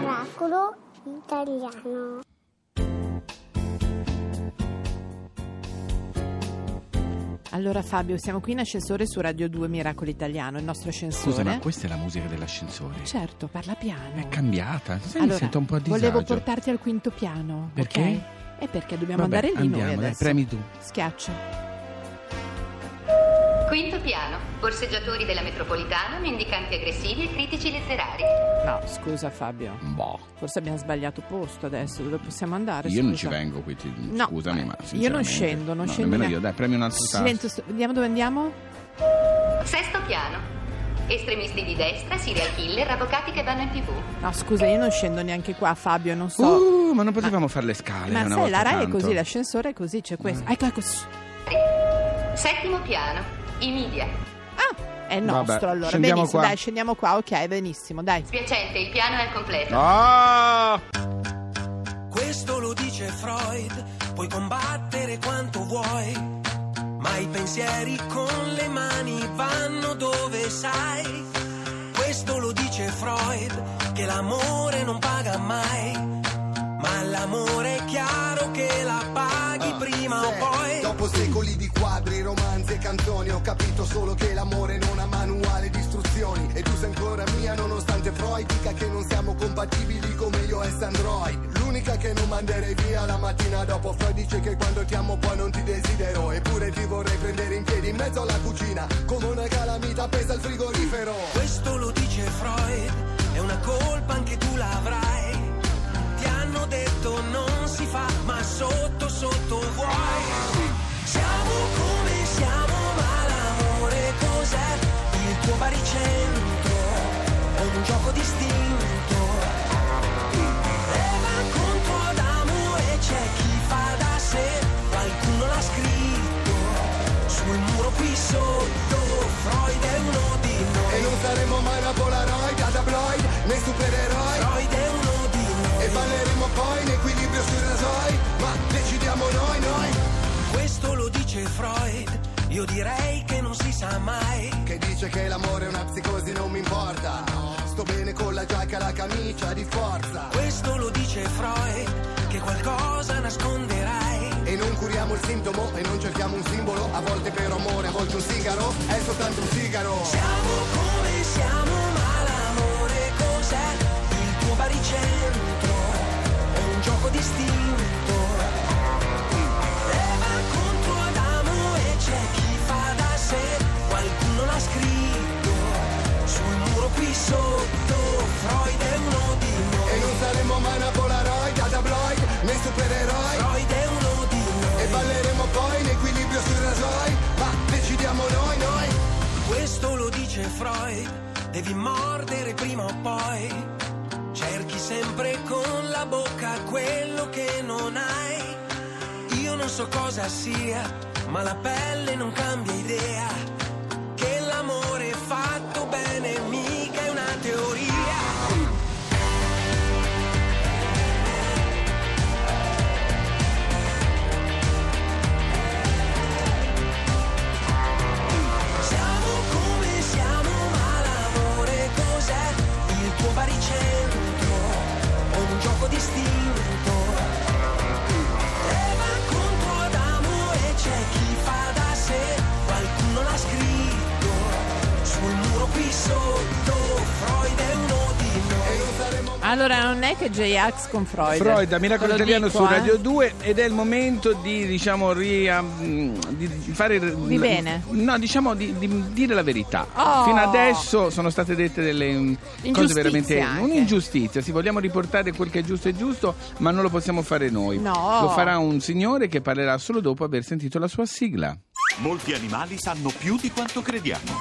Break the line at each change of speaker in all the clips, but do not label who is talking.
Miracolo italiano.
Allora Fabio, siamo qui in ascensore su Radio 2 Miracolo Italiano, il nostro ascensore.
Scusa, ma questa è la musica dell'ascensore.
Certo, parla piano.
È cambiata. Mi
Allora,
sento un po' a disagio.
volevo portarti al quinto piano.
Perché?
ok? È perché dobbiamo
Vabbè,
andare lì
andiamo,
noi
dai,
adesso.
premi tu.
Schiaccia.
Quinto piano, borseggiatori della metropolitana, mendicanti aggressivi e critici letterari.
No, scusa Fabio.
Boh.
Forse abbiamo sbagliato posto adesso. Dove possiamo andare?
Io non
Scusa.
ci vengo qui, ti-
No,
scusami, ma
io non scendo, non
no,
scendo
nemmeno
neanche.
io, dai, premi un altro.
Silenzio, sto- vediamo dove andiamo?
Sesto piano, estremisti di destra, serial killer, avvocati che vanno in tv.
No, scusa, io non scendo neanche qua, Fabio, non so.
Uh, ma non potevamo fare le scale
Ma
una
sai,
volta
la RAI è
tanto?
così, l'ascensore è così, c'è questo. Ecco, ecco. shh.
Settimo piano, i media.
Ah, è nostro
Vabbè,
allora.
scendiamo
benissimo,
qua.
dai, scendiamo qua. Ok, benissimo, dai.
Spiacente, il piano è completo.
Ah!
Questo lo dice Freud, puoi combattere quanto vuoi, ma i pensieri con le mani vanno dove sai. Questo lo dice Freud, che l'amore non paga mai, ma l'amore è chiaro che la paghi prima o poi.
Dopo secoli di quadri, romanzi e canzoni Ho capito solo che l'amore non ha manuale di istruzioni. E tu sei ancora mia nonostante Freud dica che non siamo compatibili come io e Android L'unica che non manderei via la mattina dopo Freud dice che quando ti amo poi non ti desidero. Eppure ti vorrei prendere in piedi in mezzo alla cucina Come una calamita appesa al frigorifero.
Questo lo dice Freud, è una colpa anche tu l'avrai. Detto non si fa, ma sotto sotto vuoi. Siamo come siamo, ma l'amore cos'è? Il tuo baricentro è un gioco distinto. Eva contro Adamo e c'è chi fa da sé, qualcuno l'ha scritto sul muro qui sotto. Freud è uno di noi.
E non saremo mai una Polaroid, a tabloid, né supereroi poi in equilibrio sui rasoi Ma decidiamo noi, noi
Questo lo dice Freud. Io direi che non si sa mai.
Che dice che l'amore è una psicosi non mi importa Sto bene con la giacca e la camicia di forza
Questo lo dice Freud. Che qualcosa nasconderai.
E non curiamo il sintomo e non cerchiamo un simbolo A volte per amore, a volte un sigaro È soltanto un sigaro
Siamo come siamo, ma l'amore cos'è? Il tuo baricentro Freud è uno di noi.
E non saremo mai una Polaroid, a tabloid, né supereroi
Freud è uno di noi.
E balleremo poi in equilibrio sui rasoi Ma decidiamo noi, noi
Questo lo dice Freud, devi mordere prima o poi. Sempre con la bocca quello che non hai. Io non so cosa sia, ma la pelle non cambia idea. Che l'amore fatto muro qui sotto. Freud è uno di noi.
Allora, non è che J-Ax con Freud.
Freud Miracolo Italiano
dico,
su
eh.
Radio 2 ed è il momento di diciamo ria- mm, di fare
Di bene.
no diciamo di, di dire la verità
Oh.
fino adesso sono state dette delle mm, cose
Ingiustizie
veramente
anche.
un'ingiustizia si vogliamo riportare quel che è giusto è giusto ma non lo possiamo fare noi
No.
lo farà un signore che parlerà solo dopo aver sentito la sua sigla
Molti animali sanno più di quanto crediamo.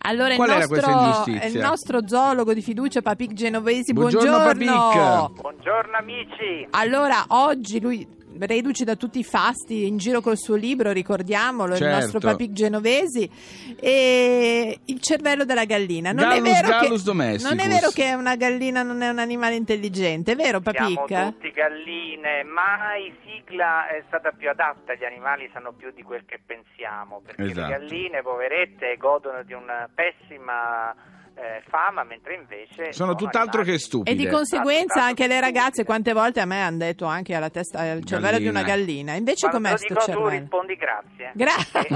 Allora,
Qual
il
era
nostro,
questa ingiustizia?
il nostro zoologo di fiducia, Papic Genovesi,
Buongiorno,
buongiorno.
Papic.
Buongiorno amici.
Allora, oggi lui, reduce da tutti i fasti, in giro col suo libro, ricordiamolo, il
Certo.
nostro Papic Genovesi, e il cervello della gallina. Non
Gallus
è vero
gallus
che. Non è vero che una gallina non è un animale intelligente, è vero
Siamo
Papic?
tutti galline, mai sigla è stata più adatta, gli animali sanno più di quel che pensiamo, perché
Esatto.
le galline, poverette, godono di una pessima eh, fama, mentre invece...
Sono tutt'altro
animali.
che stupide.
E di conseguenza
Esatto,
anche le ragazze quante volte a me hanno detto anche alla testa al cervello di una gallina. Invece
Quando
com'è sto
lo dico tu
cervello?
rispondi grazie.
Grazie.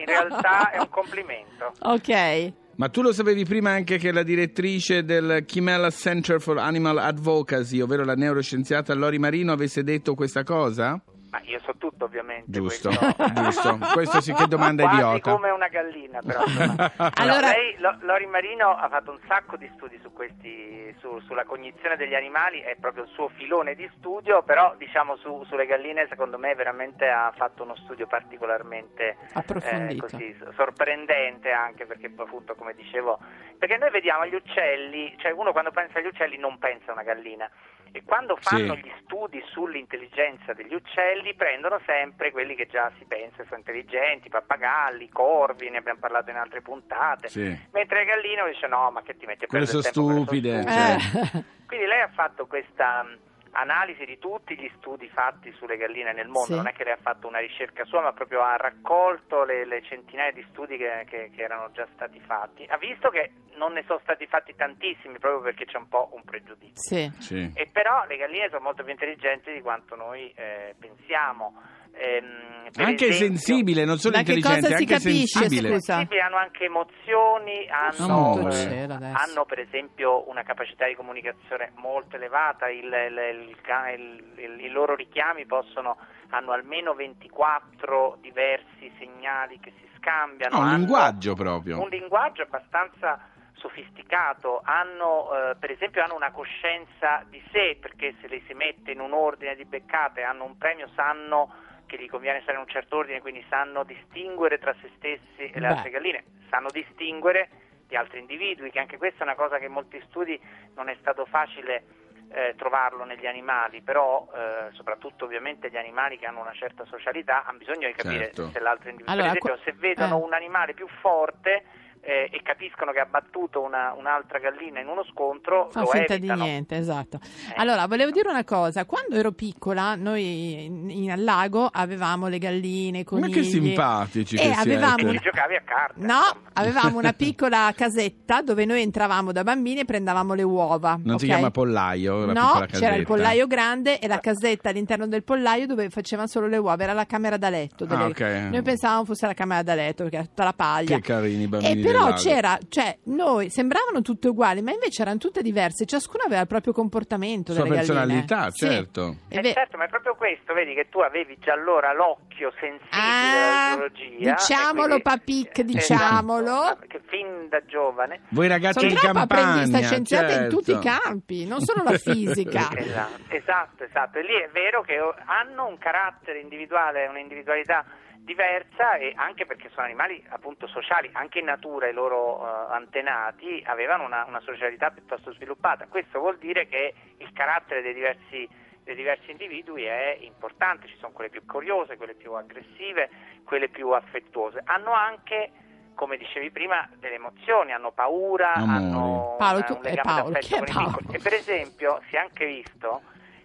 In realtà è un complimento.
Ok.
Ma tu lo sapevi prima anche che la direttrice del Chimella Center for Animal Advocacy, ovvero la neuroscienziata Lori Marino, avesse detto questa cosa?
Ma io so tutto ovviamente.
Giusto,
questo-
giusto. Questo sì che domanda
Quasi
idiota.
come una gallina, però.
Allora-
lei, Lo- Lori Marino, ha fatto un sacco di studi su questi, su- sulla cognizione degli animali, è proprio il suo filone di studio, però diciamo su- sulle galline secondo me veramente ha fatto uno studio particolarmente
Approfondito.
eh, così, sorprendente anche perché appunto come dicevo, perché noi vediamo gli uccelli, cioè uno quando pensa agli uccelli non pensa a una gallina. E quando fanno
Sì.
gli studi sull'intelligenza degli uccelli prendono sempre quelli che già si pensa sono intelligenti, pappagalli, corvi, ne abbiamo parlato in altre puntate.
Sì.
Mentre le galline uno dice no, ma che ti metti a
Quelle
perdere
sono
il quelle
stupide, cioè.
Quindi lei ha fatto questa analisi di tutti gli studi fatti sulle galline nel mondo,
Sì.
non è che lei ha fatto una ricerca sua, ma proprio ha raccolto le, le centinaia di studi che, che- che erano già stati fatti. Ha visto che non ne sono stati fatti tantissimi proprio perché c'è un po' un pregiudizio.
Sì.
Sì.
E però le galline sono molto più intelligenti di quanto noi eh, pensiamo. Ehm,
Anche
esempio-
sensibile, non solo intelligente,
cosa si
anche
capisce,
sensibile.
scusa?
Hanno anche emozioni, hanno, eh, hanno per esempio una capacità di comunicazione molto elevata, il, il- il ca- il- il- i loro richiami possono, hanno almeno 24 diversi segnali che si scambiano.
No, un linguaggio proprio.
Un linguaggio abbastanza sofisticato, hanno eh, per esempio hanno una coscienza di sé perché se le si mette in un ordine di beccate hanno un premio, sanno che gli conviene stare in un certo ordine, quindi sanno distinguere tra se stessi e le
Beh.
altre galline, sanno distinguere di altri individui, che anche questa è una cosa che in molti studi non è stato facile eh, trovarlo negli animali, però eh, soprattutto ovviamente gli animali che hanno una certa socialità hanno bisogno di capire
Certo.
se l'altro individuo,
Allora,
per esempio se vedono
eh.
un animale più forte eh, e capiscono che ha battuto una- un'altra gallina in uno scontro,
Fa
lo
finta
evitano.
di niente, esatto.
Eh.
Allora, volevo dire una cosa. Quando ero piccola, noi in, in- al lago avevamo le galline, i
Ma
conigli.
che simpatici
E
che
avevamo
siete.
un-
Ci giocavi a carte.
No,
insomma.
avevamo una piccola casetta dove noi entravamo da bambini e prendevamo le uova.
Non si
ok?
chiama pollaio, la
No, c'era il pollaio grande e la casetta all'interno del pollaio dove facevano solo le uova, era la camera da letto. delle-
Ah, ok.
Noi pensavamo fosse la camera da letto perché era tutta la paglia.
Che carini i bambini
E però
lago.
c'era, cioè, noi sembravano tutte uguali, ma invece erano tutte diverse, ciascuna aveva il proprio comportamento
Sua
delle galline.
personalità,
Sì.
certo.
Eh,
ve-
certo, ma è proprio questo, vedi che tu avevi già allora l'occhio sensibile
Ah,
alla biologia.
diciamolo,
quindi-
Papic,
eh,
diciamolo.
esatto, che fin da giovane
Voi ragazzi
Sono troppo
campagna,
apprendista scienziata in
certo.
tutti i campi, non solo la fisica.
Esatto, esatto, esatto. E lì è vero che hanno un carattere individuale, un'individualità diversa e anche perché sono animali appunto sociali, anche in natura i loro eh, antenati avevano una, una socialità piuttosto sviluppata. Questo vuol dire che il carattere dei diversi, dei diversi individui è importante, ci sono quelle più curiose, quelle più aggressive, quelle più affettuose. Hanno anche come dicevi prima, delle emozioni, hanno paura,
Amori.
hanno
Paolo, tu-
un
Paolo,
d'affetto
chi è
con i
Paolo?
piccoli. E per esempio si è anche visto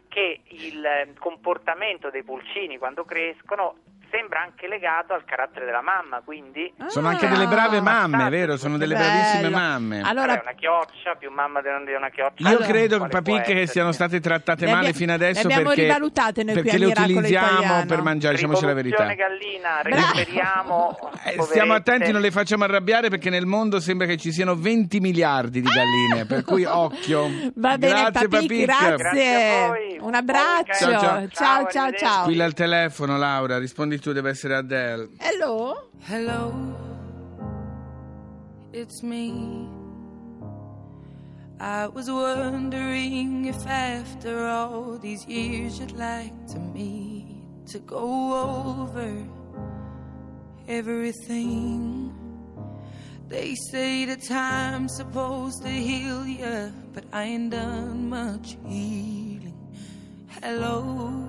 che il comportamento dei pulcini quando crescono sembra anche legato al carattere della mamma, quindi
Sono anche delle brave mamme,
Ah,
vero? Sono delle
bello.
bravissime mamme.
Allora,
una chioccia, più mamma di una, di una chioccia.
Io
Allora-
credo,
Quale può
che
essere?
siano state trattate
Le
male
abbia-
fino adesso
le abbiamo
perché,
rivalutate noi qui
perché
a
le
Miracolo
utilizziamo
Italiano.
per mangiare, diciamoci la verità.
Rivoluzione gallina, recuperiamo
Eh,
poverette.
stiamo attenti, non le facciamo arrabbiare perché nel mondo sembra che ci siano 20 miliardi di galline, per cui occhio.
Va bene,
grazie,
Papic, grazie.
Grazie a voi.
Un abbraccio.
Ciao, ciao.
ciao, ciao.
Squilla il telefono, Laura, rispondi tu, deve essere Adele.
Hello?
Hello, it's me. I was wondering if after all these years you'd like to meet to go over everything. They say the time's supposed to heal you, but I ain't done much healing. Hello,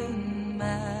mais.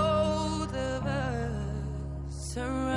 surrender.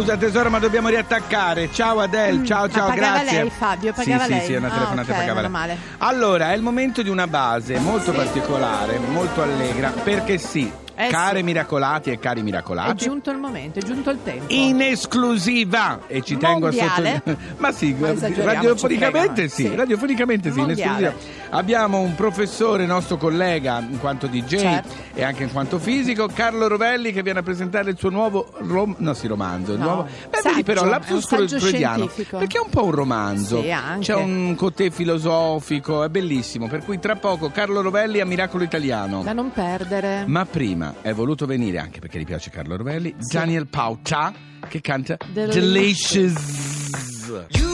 Scusa tesoro, ma dobbiamo riattaccare. Ciao Adele, ciao
ma
ciao,
pagava
grazie.
lei, Fabio, pagava
sì,
lei?
Sì, sì, una
Ah,
telefonata
ok,
pagava
meno
lei.
male.
Allora, è il momento di una base molto particolare, molto allegra, perché sì,
Eh
care
sì.
miracolati e cari
È
miracolati.
giunto il momento, è giunto il tempo.
In esclusiva e ci tengo a
Mondiale?
sottolineare. Ma sì,
Ma esageriamo,
radiofonicamente sì,
sì.
radiofonicamente sì, in
Mondiale.
esclusiva. Abbiamo un professore, nostro collega in quanto DJ
Certo.
e anche in quanto fisico, Carlo Rovelli che viene a presentare il suo nuovo rom- no, sì, romanzo,
No,
nuovo Beh,
saggio,
però
è
lapsus freudiano, perché è un po' un romanzo.
Sì.
C'è un cotè filosofico, è bellissimo, per cui tra poco Carlo Rovelli a Miracolo Italiano.
Da non perdere.
Ma prima è voluto venire, anche perché gli piace Carlo Rovelli, Daniel Pauta che canta
Delicious.
You